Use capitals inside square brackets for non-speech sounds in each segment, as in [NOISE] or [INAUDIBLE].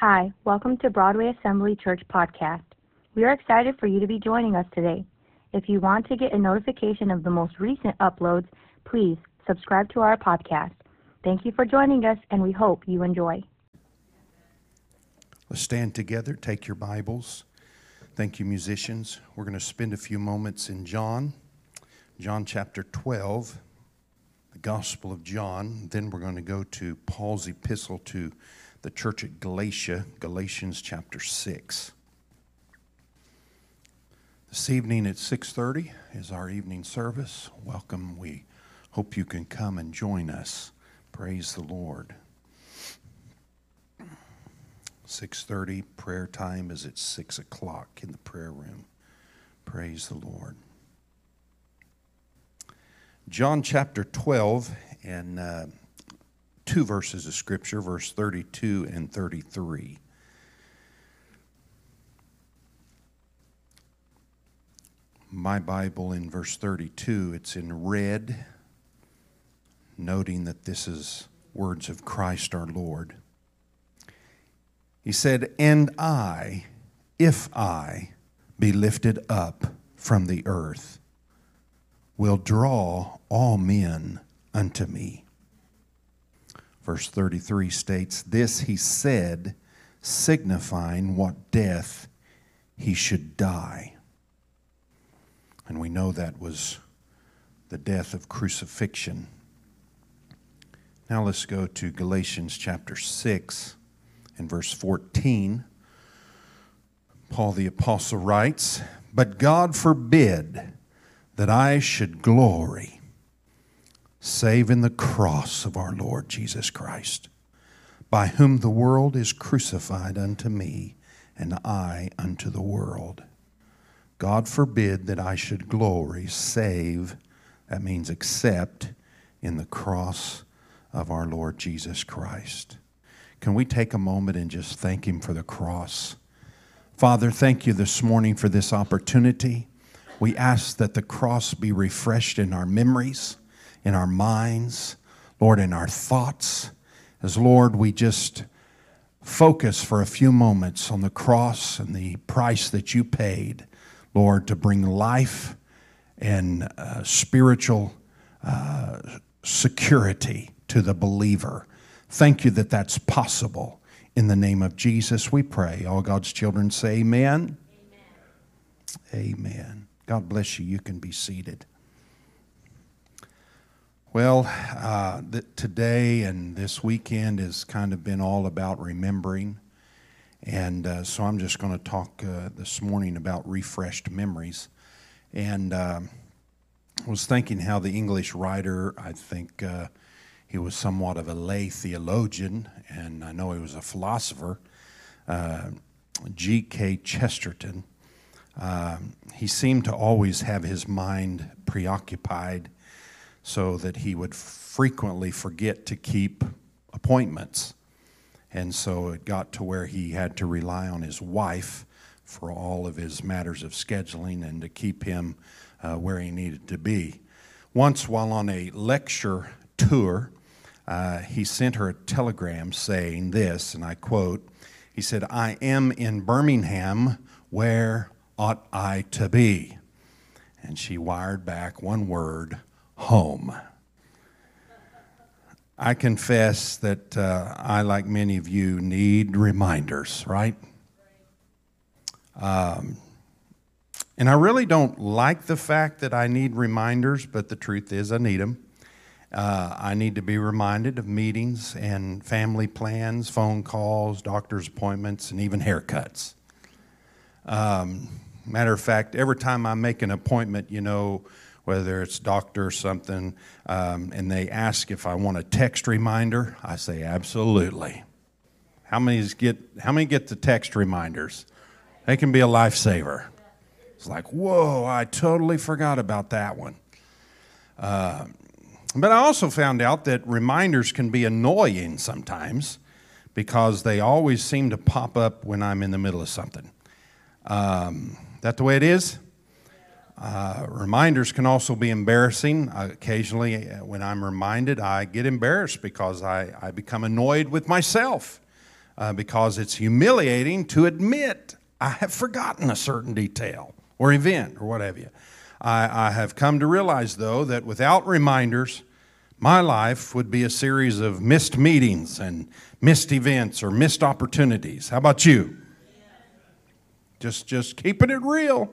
Hi, welcome to Broadway Assembly Church Podcast. We are excited for you to be joining us today. If you want to get a notification of the most recent uploads, please subscribe to our podcast. Thank you for joining us, and we hope you enjoy. Let's stand together, take your Bibles. Thank you, musicians. We're going to spend a few moments in John, John chapter 12, the Gospel of John. Then we're going to go to Paul's epistle to the church at Galatia, Galatians chapter 6. This evening at 6:30 is our evening service. Welcome. We hope you can come and join us. Praise the Lord. 6.30 prayer time is at 6 o'clock in the prayer room praise the lord john chapter 12 and uh, two verses of scripture verse 32 and 33 my bible in verse 32 it's in red noting that this is words of christ our lord he said, And I, if I be lifted up from the earth, will draw all men unto me. Verse 33 states, This he said, signifying what death he should die. And we know that was the death of crucifixion. Now let's go to Galatians chapter 6 in verse 14, Paul the Apostle writes, But God forbid that I should glory save in the cross of our Lord Jesus Christ, by whom the world is crucified unto me, and I unto the world. God forbid that I should glory save, that means accept, in the cross of our Lord Jesus Christ. Can we take a moment and just thank Him for the cross? Father, thank you this morning for this opportunity. We ask that the cross be refreshed in our memories, in our minds, Lord, in our thoughts. As Lord, we just focus for a few moments on the cross and the price that you paid, Lord, to bring life and uh, spiritual uh, security to the believer. Thank you that that's possible. In the name of Jesus, we pray. All God's children say, Amen. Amen. amen. God bless you. You can be seated. Well, uh, today and this weekend has kind of been all about remembering. And uh, so I'm just going to talk uh, this morning about refreshed memories. And uh, I was thinking how the English writer, I think, uh, he was somewhat of a lay theologian, and I know he was a philosopher. Uh, G.K. Chesterton. Um, he seemed to always have his mind preoccupied so that he would frequently forget to keep appointments. And so it got to where he had to rely on his wife for all of his matters of scheduling and to keep him uh, where he needed to be. Once, while on a lecture tour, uh, he sent her a telegram saying this, and I quote, he said, I am in Birmingham, where ought I to be? And she wired back one word, home. I confess that uh, I, like many of you, need reminders, right? Um, and I really don't like the fact that I need reminders, but the truth is I need them. Uh, I need to be reminded of meetings and family plans, phone calls, doctor's appointments, and even haircuts. Um, matter of fact, every time I make an appointment, you know, whether it's doctor or something, um, and they ask if I want a text reminder, I say absolutely. How many get how many get the text reminders? They can be a lifesaver. It's like, whoa, I totally forgot about that one. Uh, but I also found out that reminders can be annoying sometimes because they always seem to pop up when I'm in the middle of something. Um, that the way it is? Uh, reminders can also be embarrassing. Uh, occasionally, uh, when I'm reminded, I get embarrassed because I, I become annoyed with myself uh, because it's humiliating to admit I have forgotten a certain detail or event or what have you. I, I have come to realize, though, that without reminders, my life would be a series of missed meetings and missed events or missed opportunities. How about you? Just, just keeping it real.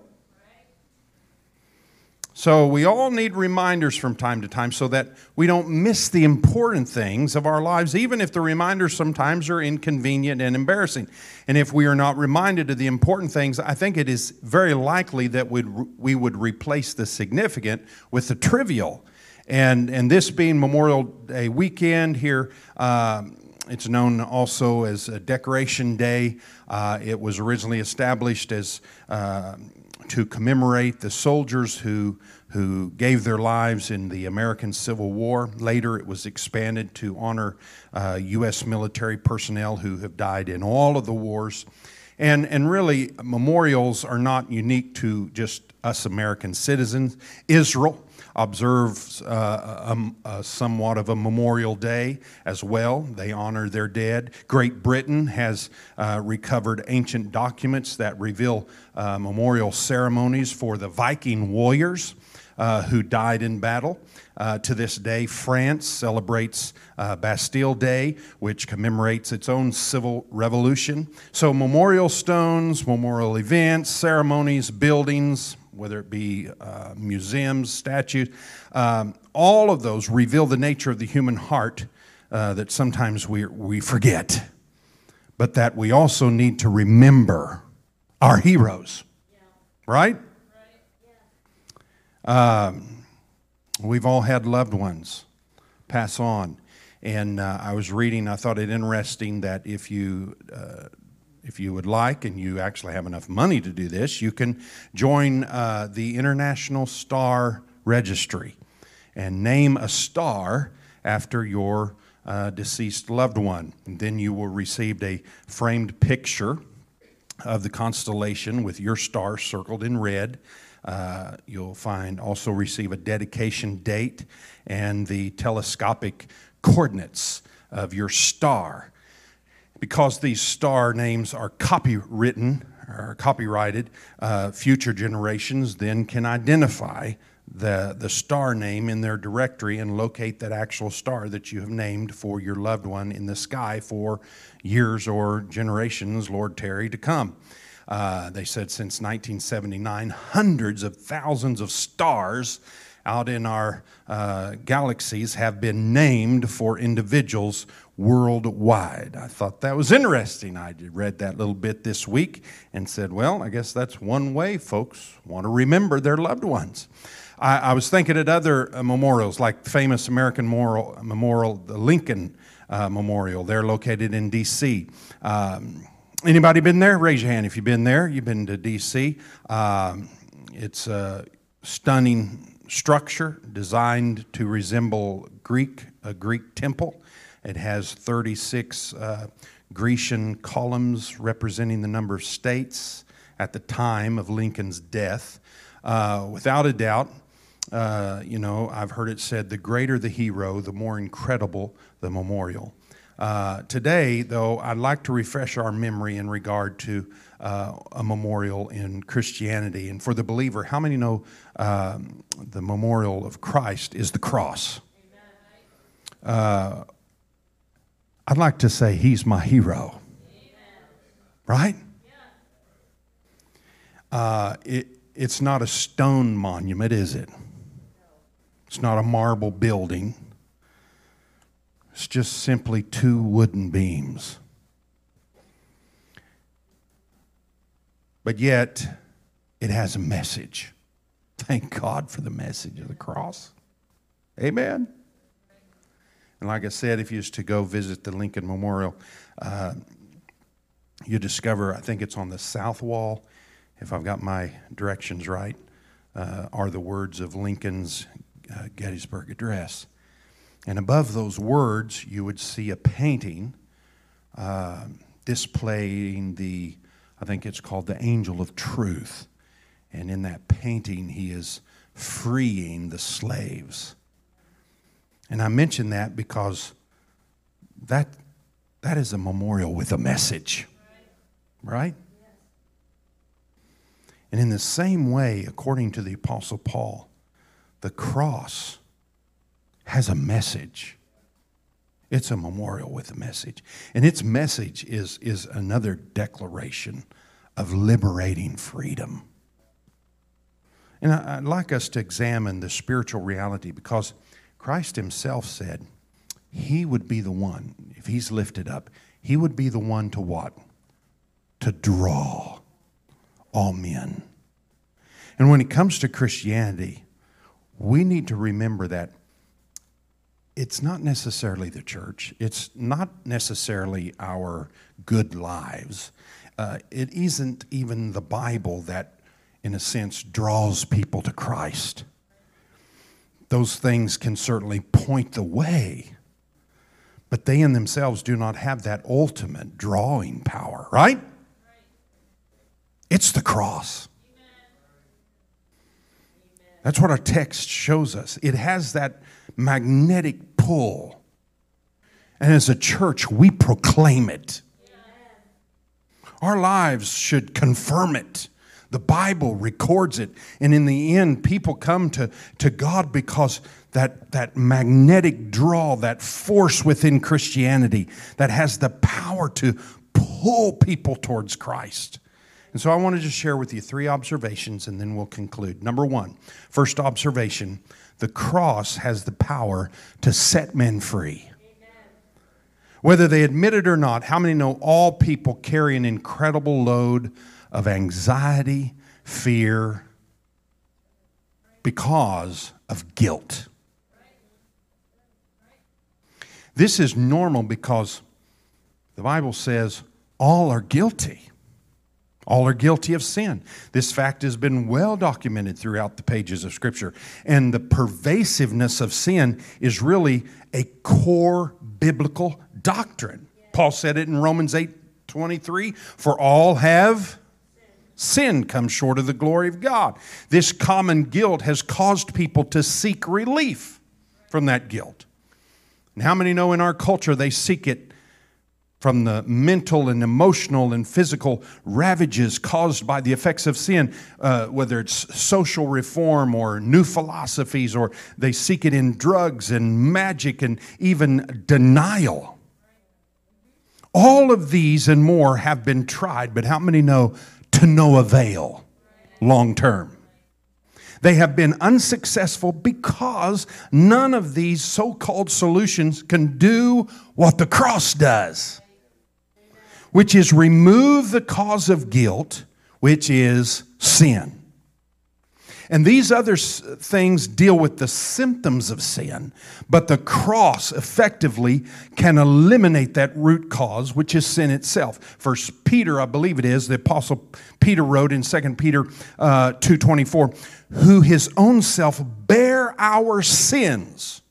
So we all need reminders from time to time so that we don't miss the important things of our lives, even if the reminders sometimes are inconvenient and embarrassing. And if we are not reminded of the important things, I think it is very likely that we'd, we would replace the significant with the trivial. And, and this being Memorial Day weekend here, um, it's known also as Decoration Day. Uh, it was originally established as uh, to commemorate the soldiers who, who gave their lives in the American Civil War. Later, it was expanded to honor uh, U.S. military personnel who have died in all of the wars. And, and really, memorials are not unique to just us American citizens. Israel observes uh, a, a somewhat of a memorial day as well. They honor their dead. Great Britain has uh, recovered ancient documents that reveal uh, memorial ceremonies for the Viking warriors. Uh, who died in battle. Uh, to this day, France celebrates uh, Bastille Day, which commemorates its own civil revolution. So, memorial stones, memorial events, ceremonies, buildings, whether it be uh, museums, statues, um, all of those reveal the nature of the human heart uh, that sometimes we, we forget, but that we also need to remember our heroes. Yeah. Right? right. Yeah. Um, we've all had loved ones pass on. And uh, I was reading, I thought it interesting that if you uh, if you would like and you actually have enough money to do this, you can join uh, the International Star Registry and name a star after your uh, deceased loved one. And then you will receive a framed picture of the constellation with your star circled in red. Uh, you'll find also receive a dedication date and the telescopic coordinates of your star because these star names are copywritten or copyrighted, uh, future generations then can identify the, the star name in their directory and locate that actual star that you have named for your loved one in the sky for years or generations, Lord Terry, to come. Uh, they said since 1979, hundreds of thousands of stars out in our uh, galaxies have been named for individuals worldwide. I thought that was interesting. I read that little bit this week and said, well, I guess that's one way folks want to remember their loved ones. I, I was thinking at other uh, memorials, like the famous American memorial, memorial the Lincoln uh, Memorial. They're located in D.C. Um, anybody been there? Raise your hand if you've been there. You've been to D.C. Um, it's a stunning structure designed to resemble Greek, a Greek temple. It has 36 uh, Grecian columns representing the number of states at the time of Lincoln's death. Uh, without a doubt, uh, you know, I've heard it said the greater the hero, the more incredible the memorial. Uh, today, though, I'd like to refresh our memory in regard to uh, a memorial in Christianity. And for the believer, how many know um, the memorial of Christ is the cross? Uh, I'd like to say he's my hero. Right? Uh, it, it's not a stone monument, is it? It's not a marble building. It's just simply two wooden beams. But yet, it has a message. Thank God for the message of the cross. Amen. And like I said, if you was to go visit the Lincoln Memorial, uh, you discover, I think it's on the south wall, if I've got my directions right, uh, are the words of Lincoln's uh, Gettysburg Address. And above those words, you would see a painting uh, displaying the, I think it's called the Angel of Truth. And in that painting, he is freeing the slaves. And I mention that because that, that is a memorial with a message. Right? And in the same way, according to the Apostle Paul, the cross has a message. It's a memorial with a message. And its message is, is another declaration of liberating freedom. And I'd like us to examine the spiritual reality because Christ Himself said He would be the one, if He's lifted up, He would be the one to what? To draw all men. And when it comes to Christianity, we need to remember that it's not necessarily the church, it's not necessarily our good lives. Uh, it isn't even the Bible that, in a sense, draws people to Christ. Those things can certainly point the way, but they in themselves do not have that ultimate drawing power, right? It's the cross. That's what our text shows us. It has that magnetic pull. And as a church, we proclaim it. Our lives should confirm it. The Bible records it. And in the end, people come to, to God because that, that magnetic draw, that force within Christianity that has the power to pull people towards Christ. And so I want to just share with you three observations and then we'll conclude. Number one, first observation the cross has the power to set men free. Whether they admit it or not, how many know all people carry an incredible load of anxiety, fear, because of guilt? This is normal because the Bible says all are guilty. All are guilty of sin. This fact has been well documented throughout the pages of Scripture. And the pervasiveness of sin is really a core biblical doctrine. Paul said it in Romans 8 23 For all have sin comes short of the glory of God. This common guilt has caused people to seek relief from that guilt. And how many know in our culture they seek it from the mental and emotional and physical ravages caused by the effects of sin, uh, whether it's social reform or new philosophies, or they seek it in drugs and magic and even denial. All of these and more have been tried, but how many know to no avail long term? They have been unsuccessful because none of these so called solutions can do what the cross does which is remove the cause of guilt, which is sin. And these other things deal with the symptoms of sin, but the cross effectively can eliminate that root cause, which is sin itself. First Peter, I believe it is, the apostle Peter wrote in 2 Peter uh, 2.24, who his own self bare our sins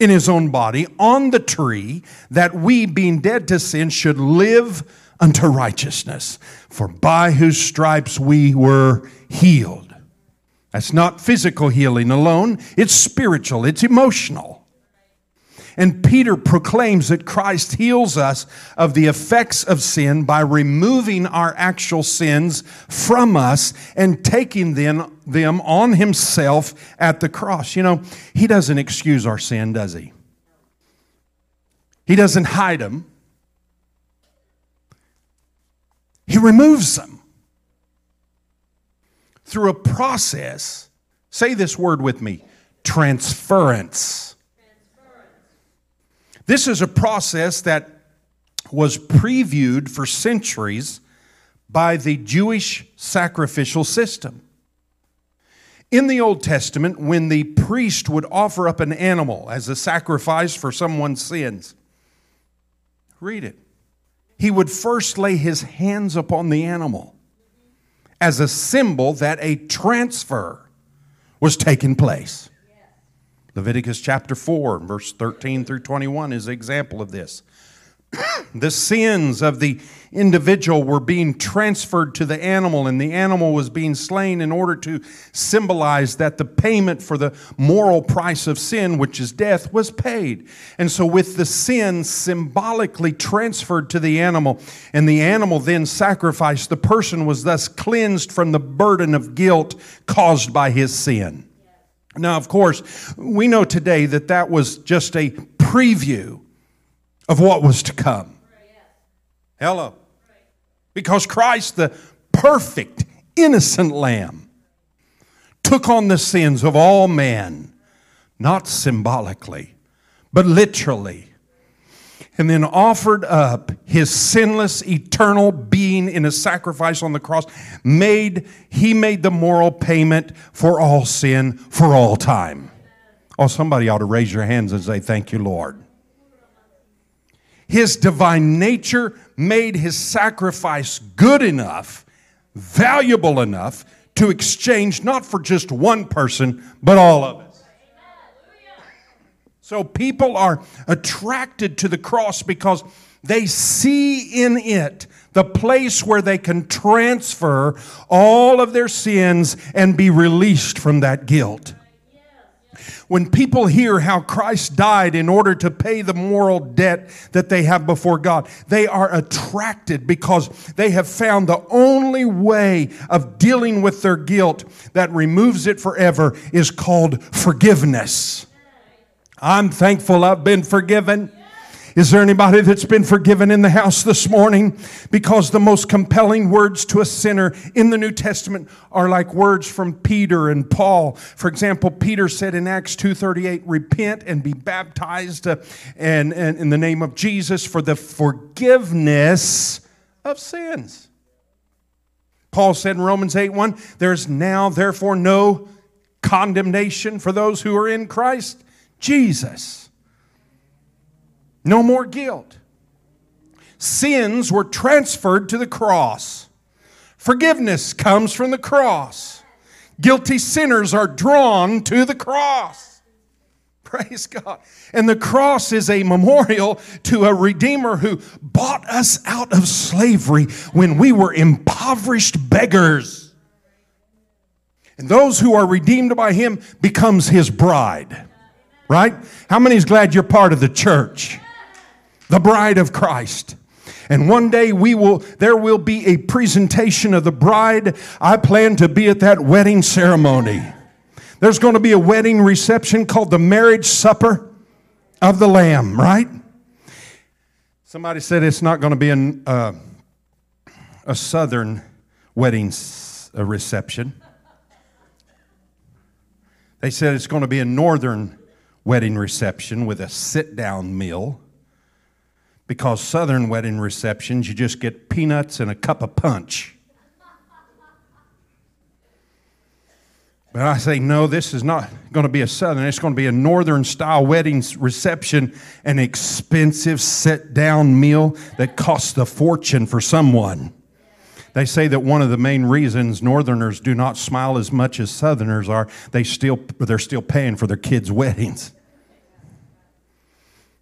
in his own body on the tree, that we, being dead to sin, should live unto righteousness. For by whose stripes we were healed. That's not physical healing alone, it's spiritual, it's emotional. And Peter proclaims that Christ heals us of the effects of sin by removing our actual sins from us and taking them, them on himself at the cross. You know, he doesn't excuse our sin, does he? He doesn't hide them. He removes them through a process. Say this word with me transference. This is a process that was previewed for centuries by the Jewish sacrificial system. In the Old Testament, when the priest would offer up an animal as a sacrifice for someone's sins, read it he would first lay his hands upon the animal as a symbol that a transfer was taking place. Leviticus chapter 4, verse 13 through 21 is an example of this. The sins of the individual were being transferred to the animal, and the animal was being slain in order to symbolize that the payment for the moral price of sin, which is death, was paid. And so, with the sin symbolically transferred to the animal, and the animal then sacrificed, the person was thus cleansed from the burden of guilt caused by his sin. Now, of course, we know today that that was just a preview of what was to come. Hello. Because Christ, the perfect, innocent Lamb, took on the sins of all men, not symbolically, but literally, and then offered up his sinless, eternal being in a sacrifice on the cross. Made, he made the moral payment for all sin for all time. Oh, somebody ought to raise your hands and say, Thank you, Lord. His divine nature made his sacrifice good enough, valuable enough to exchange not for just one person, but all of us. So people are attracted to the cross because they see in it the place where they can transfer all of their sins and be released from that guilt. When people hear how Christ died in order to pay the moral debt that they have before God, they are attracted because they have found the only way of dealing with their guilt that removes it forever is called forgiveness. I'm thankful I've been forgiven. Is there anybody that's been forgiven in the house this morning? Because the most compelling words to a sinner in the New Testament are like words from Peter and Paul. For example, Peter said in Acts 2:38, "Repent and be baptized uh, and, and in the name of Jesus for the forgiveness of sins." Paul said in Romans 8:1, "There's now therefore no condemnation for those who are in Christ Jesus." No more guilt. Sins were transferred to the cross. Forgiveness comes from the cross. Guilty sinners are drawn to the cross. [LAUGHS] Praise God. And the cross is a memorial to a Redeemer who bought us out of slavery when we were impoverished beggars. And those who are redeemed by him becomes his bride. Right? How many is glad you're part of the church? The bride of Christ. And one day we will there will be a presentation of the bride. I plan to be at that wedding ceremony. There's going to be a wedding reception called the marriage supper of the lamb, right? Somebody said it's not going to be an, uh, a southern wedding reception. They said it's going to be a northern wedding reception with a sit down meal because Southern wedding receptions, you just get peanuts and a cup of punch. But I say, no, this is not going to be a Southern. It's going to be a Northern style wedding reception, an expensive sit down meal that costs a fortune for someone. They say that one of the main reasons Northerners do not smile as much as Southerners are, they still, they're still paying for their kids' [LAUGHS] weddings.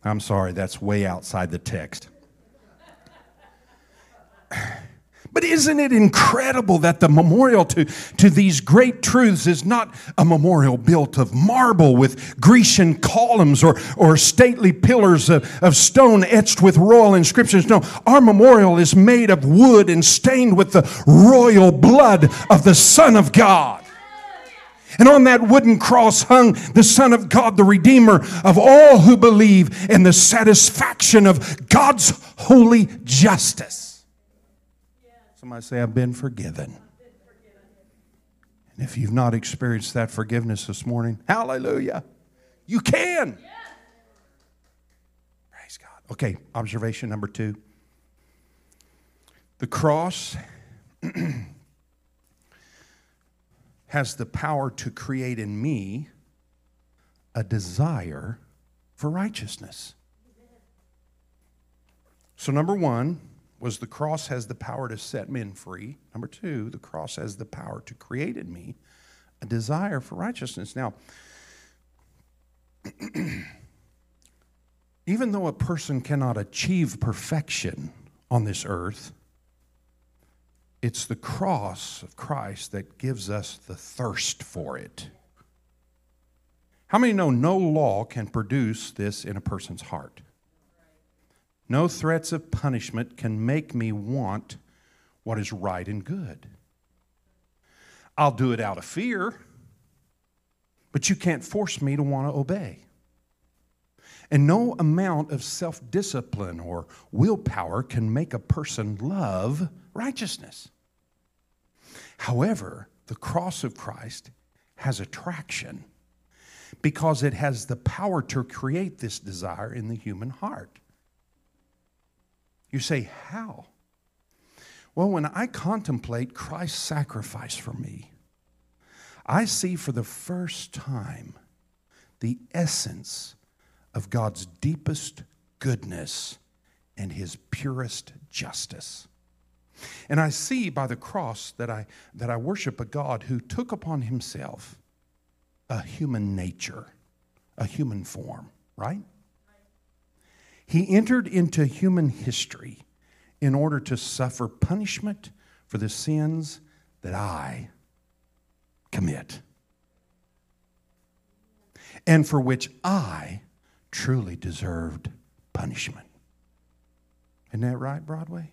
I'm sorry, that's way outside the text. But isn't it incredible that the memorial to, to these great truths is not a memorial built of marble with Grecian columns or, or stately pillars of, of stone etched with royal inscriptions? No, our memorial is made of wood and stained with the royal blood of the Son of God. And on that wooden cross hung the Son of God, the Redeemer of all who believe, and the satisfaction of God's holy justice. Somebody say, I've been forgiven. And if you've not experienced that forgiveness this morning, hallelujah, you can. Praise God. Okay, observation number two. The cross [CLEARS THROAT] has the power to create in me a desire for righteousness. So, number one was the cross has the power to set men free. Number two, the cross has the power to create in me a desire for righteousness. Now, [CLEARS THROAT] Even though a person cannot achieve perfection on this earth, it's the cross of Christ that gives us the thirst for it. How many know no law can produce this in a person's heart? No threats of punishment can make me want what is right and good. I'll do it out of fear, but you can't force me to want to obey. And no amount of self discipline or willpower can make a person love righteousness. However, the cross of Christ has attraction because it has the power to create this desire in the human heart. You say, How? Well, when I contemplate Christ's sacrifice for me, I see for the first time the essence of God's deepest goodness and his purest justice. And I see by the cross that I, that I worship a God who took upon himself a human nature, a human form, right? He entered into human history in order to suffer punishment for the sins that I commit and for which I truly deserved punishment. Isn't that right, Broadway?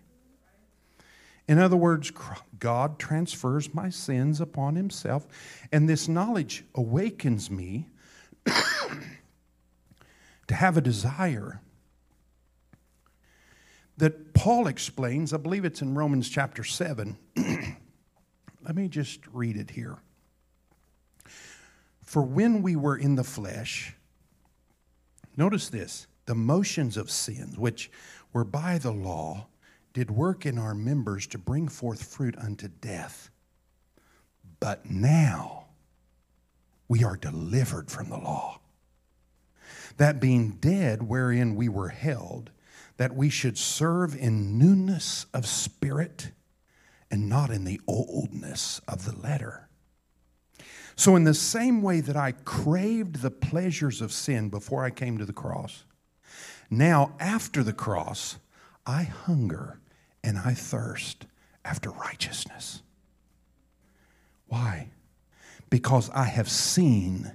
In other words, God transfers my sins upon himself, and this knowledge awakens me [COUGHS] to have a desire that Paul explains. I believe it's in Romans chapter 7. [COUGHS] Let me just read it here. For when we were in the flesh, notice this the motions of sins, which were by the law, did work in our members to bring forth fruit unto death. But now we are delivered from the law. That being dead wherein we were held, that we should serve in newness of spirit and not in the oldness of the letter. So, in the same way that I craved the pleasures of sin before I came to the cross, now after the cross, I hunger and I thirst after righteousness. Why? Because I have seen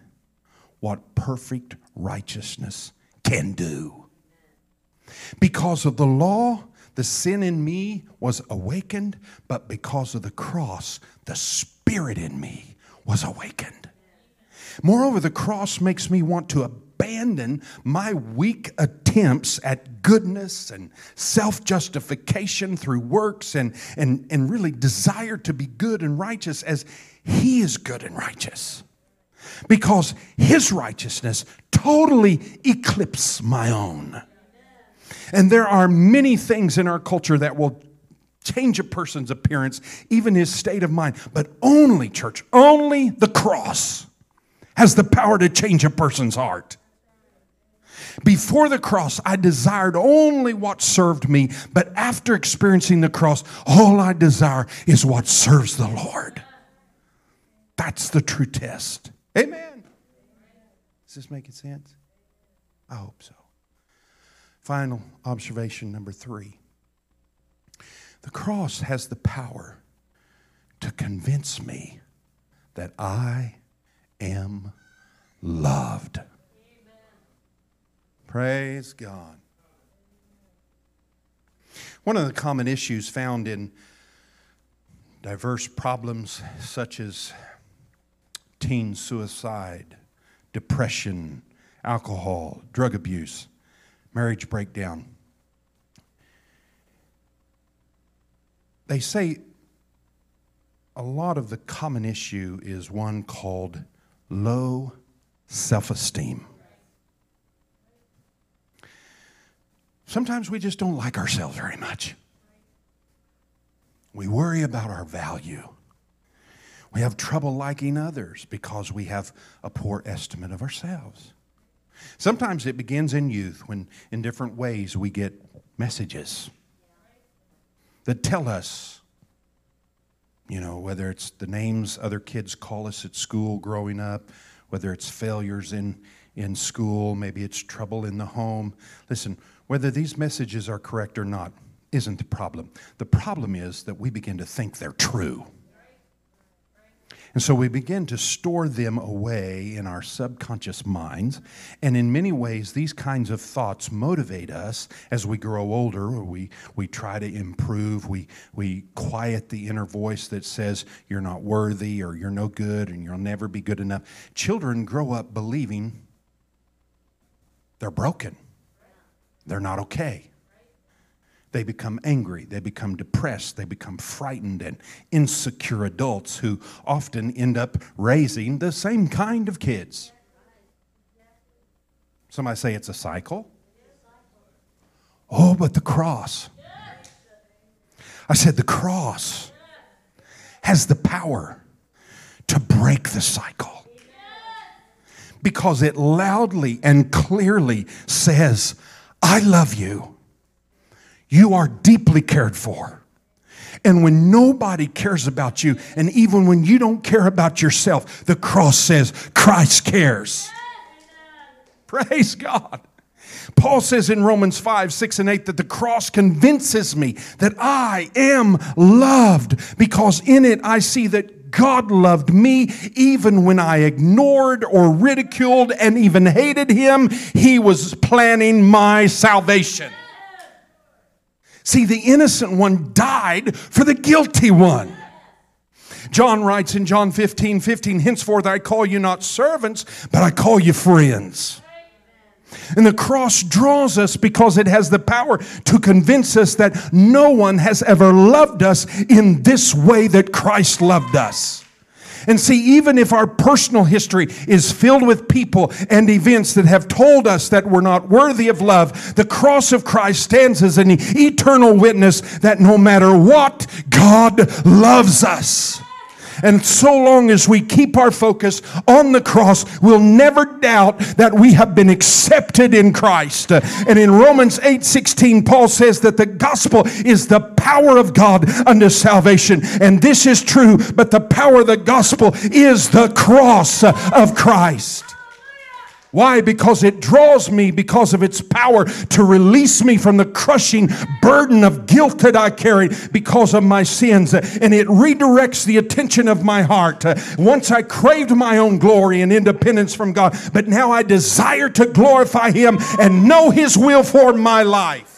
what perfect righteousness can do. Because of the law, the sin in me was awakened, but because of the cross, the spirit in me was awakened. Moreover, the cross makes me want to abandon my weak attempts at goodness and self justification through works and, and, and really desire to be good and righteous as He is good and righteous. Because His righteousness totally eclipses my own. And there are many things in our culture that will change a person's appearance, even his state of mind. But only, church, only the cross has the power to change a person's heart. Before the cross, I desired only what served me, but after experiencing the cross, all I desire is what serves the Lord. That's the true test. Amen. Is this making sense? I hope so. Final observation number three the cross has the power to convince me that I am loved. Praise God. One of the common issues found in diverse problems such as teen suicide, depression, alcohol, drug abuse, marriage breakdown. They say a lot of the common issue is one called low self esteem. Sometimes we just don't like ourselves very much. We worry about our value. We have trouble liking others because we have a poor estimate of ourselves. Sometimes it begins in youth when, in different ways, we get messages that tell us, you know, whether it's the names other kids call us at school growing up, whether it's failures in, in school, maybe it's trouble in the home. Listen, whether these messages are correct or not isn't the problem. The problem is that we begin to think they're true. And so we begin to store them away in our subconscious minds. And in many ways, these kinds of thoughts motivate us as we grow older, we, we try to improve. We, we quiet the inner voice that says, You're not worthy, or you're no good, and you'll never be good enough. Children grow up believing they're broken, they're not okay they become angry, they become depressed, they become frightened and insecure adults who often end up raising the same kind of kids. Somebody say it's a cycle. Oh, but the cross. I said the cross has the power to break the cycle because it loudly and clearly says, I love you you are deeply cared for. And when nobody cares about you, and even when you don't care about yourself, the cross says, Christ cares. Praise God. Paul says in Romans 5, 6, and 8 that the cross convinces me that I am loved because in it I see that God loved me even when I ignored or ridiculed and even hated him. He was planning my salvation. See, the innocent one died for the guilty one. John writes in John 15 15, henceforth I call you not servants, but I call you friends. And the cross draws us because it has the power to convince us that no one has ever loved us in this way that Christ loved us. And see, even if our personal history is filled with people and events that have told us that we're not worthy of love, the cross of Christ stands as an eternal witness that no matter what, God loves us. And so long as we keep our focus on the cross, we'll never doubt that we have been accepted in Christ. And in Romans 8 16, Paul says that the gospel is the power of God unto salvation. And this is true, but the power of the gospel is the cross of Christ. Why? Because it draws me because of its power to release me from the crushing burden of guilt that I carried because of my sins. And it redirects the attention of my heart. Once I craved my own glory and independence from God, but now I desire to glorify Him and know His will for my life.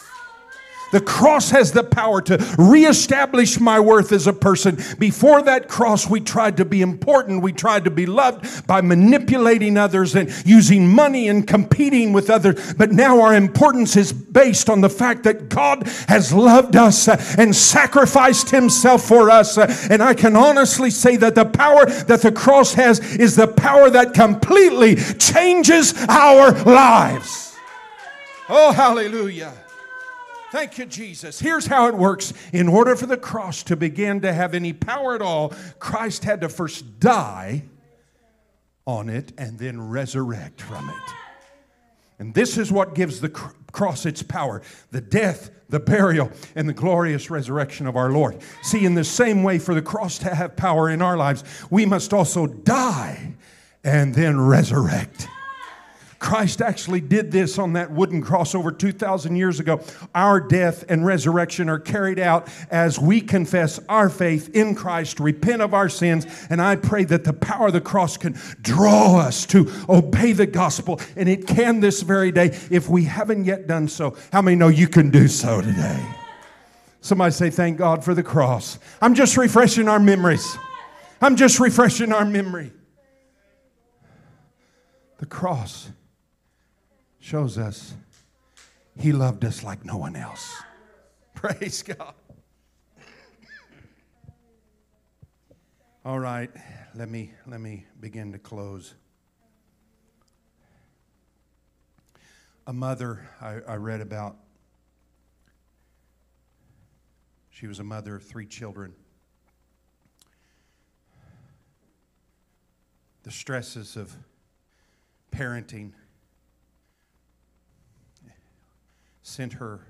The cross has the power to reestablish my worth as a person. Before that cross, we tried to be important. We tried to be loved by manipulating others and using money and competing with others. But now our importance is based on the fact that God has loved us and sacrificed Himself for us. And I can honestly say that the power that the cross has is the power that completely changes our lives. Oh, hallelujah. Thank you, Jesus. Here's how it works. In order for the cross to begin to have any power at all, Christ had to first die on it and then resurrect from it. And this is what gives the cross its power the death, the burial, and the glorious resurrection of our Lord. See, in the same way, for the cross to have power in our lives, we must also die and then resurrect. Christ actually did this on that wooden cross over 2,000 years ago. Our death and resurrection are carried out as we confess our faith in Christ, repent of our sins, and I pray that the power of the cross can draw us to obey the gospel, and it can this very day. If we haven't yet done so, how many know you can do so today? Somebody say, Thank God for the cross. I'm just refreshing our memories. I'm just refreshing our memory. The cross shows us he loved us like no one else. [LAUGHS] Praise God. All right, let me let me begin to close. A mother I, I read about. She was a mother of three children. The stresses of parenting sent her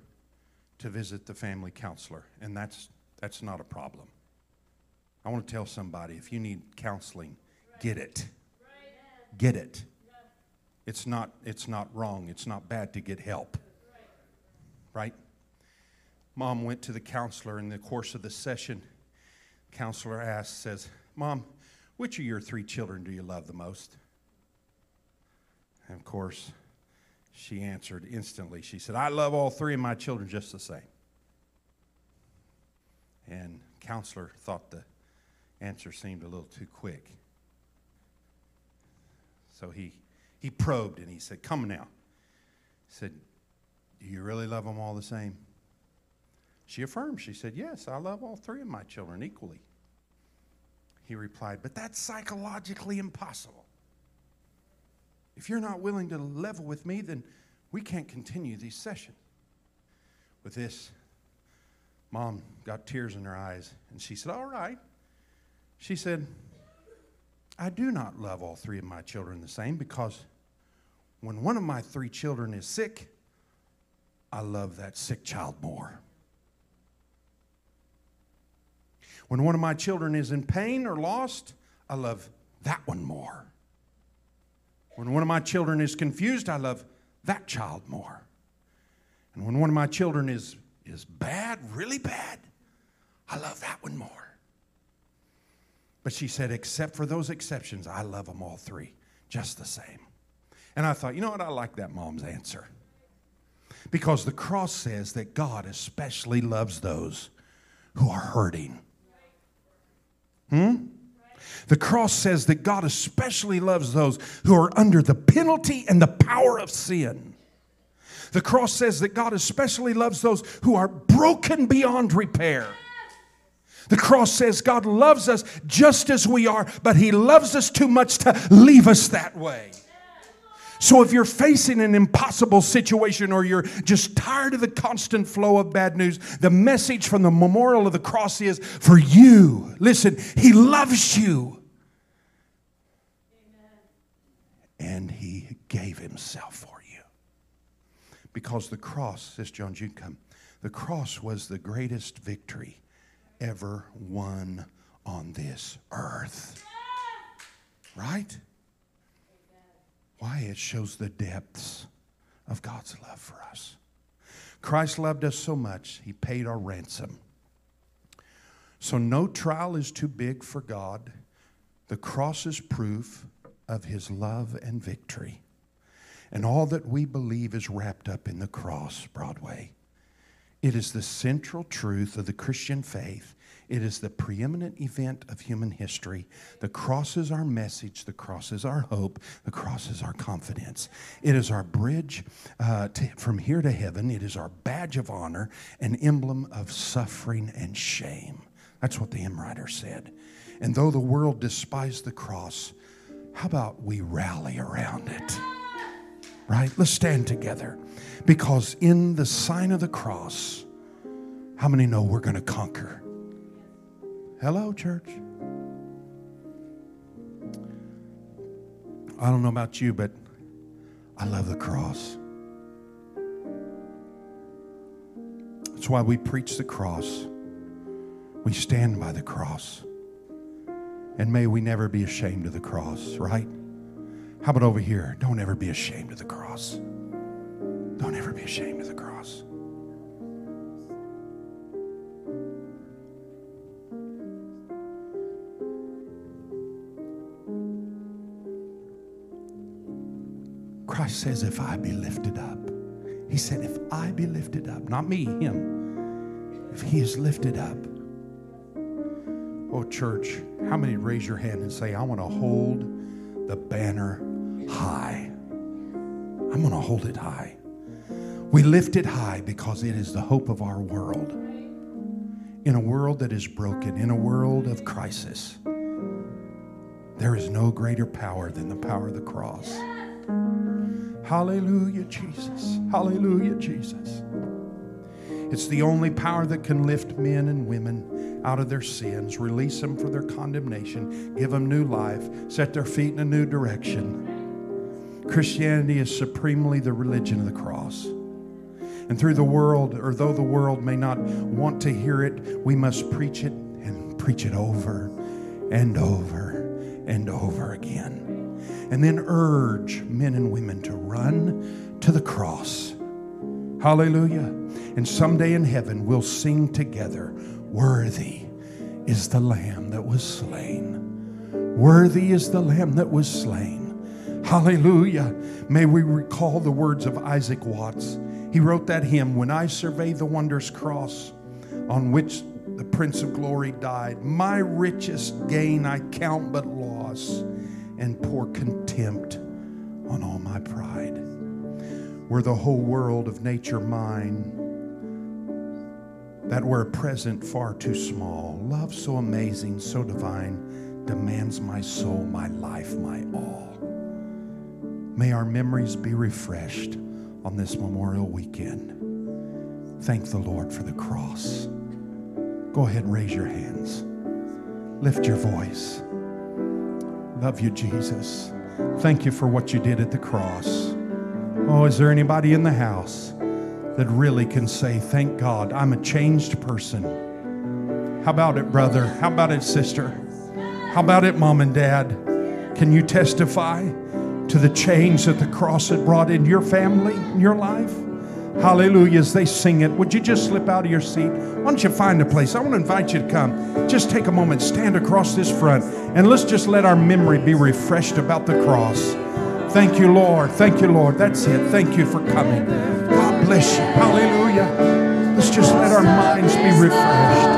to visit the family counselor, and that's, that's not a problem. I want to tell somebody if you need counseling, get it. Get it. it's not, it's not wrong. It's not bad to get help. Right? Mom went to the counselor in the course of the session. Counselor asked, says, Mom, which of your three children do you love the most? And of course, she answered instantly. She said, I love all three of my children just the same. And counselor thought the answer seemed a little too quick. So he he probed and he said, Come now. He said, Do you really love them all the same? She affirmed. She said, Yes, I love all three of my children equally. He replied, But that's psychologically impossible. If you're not willing to level with me, then we can't continue these sessions. With this, mom got tears in her eyes and she said, All right. She said, I do not love all three of my children the same because when one of my three children is sick, I love that sick child more. When one of my children is in pain or lost, I love that one more. When one of my children is confused, I love that child more. And when one of my children is, is bad, really bad, I love that one more. But she said, except for those exceptions, I love them all three just the same. And I thought, you know what? I like that mom's answer. Because the cross says that God especially loves those who are hurting. Hmm? The cross says that God especially loves those who are under the penalty and the power of sin. The cross says that God especially loves those who are broken beyond repair. The cross says God loves us just as we are, but He loves us too much to leave us that way. So if you're facing an impossible situation or you're just tired of the constant flow of bad news, the message from the memorial of the cross is for you. Listen, He loves you. And He gave Himself for you. Because the cross, says John Juncum, the cross was the greatest victory ever won on this earth. Right? Why? It shows the depths of God's love for us. Christ loved us so much, He paid our ransom. So no trial is too big for God. The cross is proof of His love and victory. And all that we believe is wrapped up in the cross, Broadway. It is the central truth of the Christian faith it is the preeminent event of human history. The cross is our message. The cross is our hope. The cross is our confidence. It is our bridge uh, to, from here to heaven. It is our badge of honor, an emblem of suffering and shame. That's what the hymn writer said. And though the world despised the cross, how about we rally around it? Right? Let's stand together. Because in the sign of the cross, how many know we're going to conquer? Hello, church. I don't know about you, but I love the cross. That's why we preach the cross. We stand by the cross. And may we never be ashamed of the cross, right? How about over here? Don't ever be ashamed of the cross. Don't ever be ashamed of the cross. Christ says, if I be lifted up. He said, if I be lifted up, not me, him. If he is lifted up. Oh, church, how many raise your hand and say, I want to hold the banner high? I'm going to hold it high. We lift it high because it is the hope of our world. In a world that is broken, in a world of crisis, there is no greater power than the power of the cross. Hallelujah, Jesus. Hallelujah, Jesus. It's the only power that can lift men and women out of their sins, release them from their condemnation, give them new life, set their feet in a new direction. Christianity is supremely the religion of the cross. And through the world, or though the world may not want to hear it, we must preach it and preach it over and over and over again. And then urge men and women to run to the cross. Hallelujah. And someday in heaven, we'll sing together Worthy is the Lamb that was slain. Worthy is the Lamb that was slain. Hallelujah. May we recall the words of Isaac Watts. He wrote that hymn, When I Survey the Wondrous Cross on which the Prince of Glory died, my richest gain I count but loss and pour contempt on all my pride. Were the whole world of nature mine, that were a present far too small. Love so amazing, so divine, demands my soul, my life, my all. May our memories be refreshed on this Memorial Weekend. Thank the Lord for the cross. Go ahead and raise your hands. Lift your voice. Love you, Jesus. Thank you for what you did at the cross. Oh, is there anybody in the house that really can say, Thank God, I'm a changed person? How about it, brother? How about it, sister? How about it, mom and dad? Can you testify to the change that the cross had brought in your family, in your life? Hallelujah. As they sing it, would you just slip out of your seat? Why don't you find a place? I want to invite you to come. Just take a moment, stand across this front, and let's just let our memory be refreshed about the cross. Thank you, Lord. Thank you, Lord. That's it. Thank you for coming. God bless you. Hallelujah. Let's just let our minds be refreshed.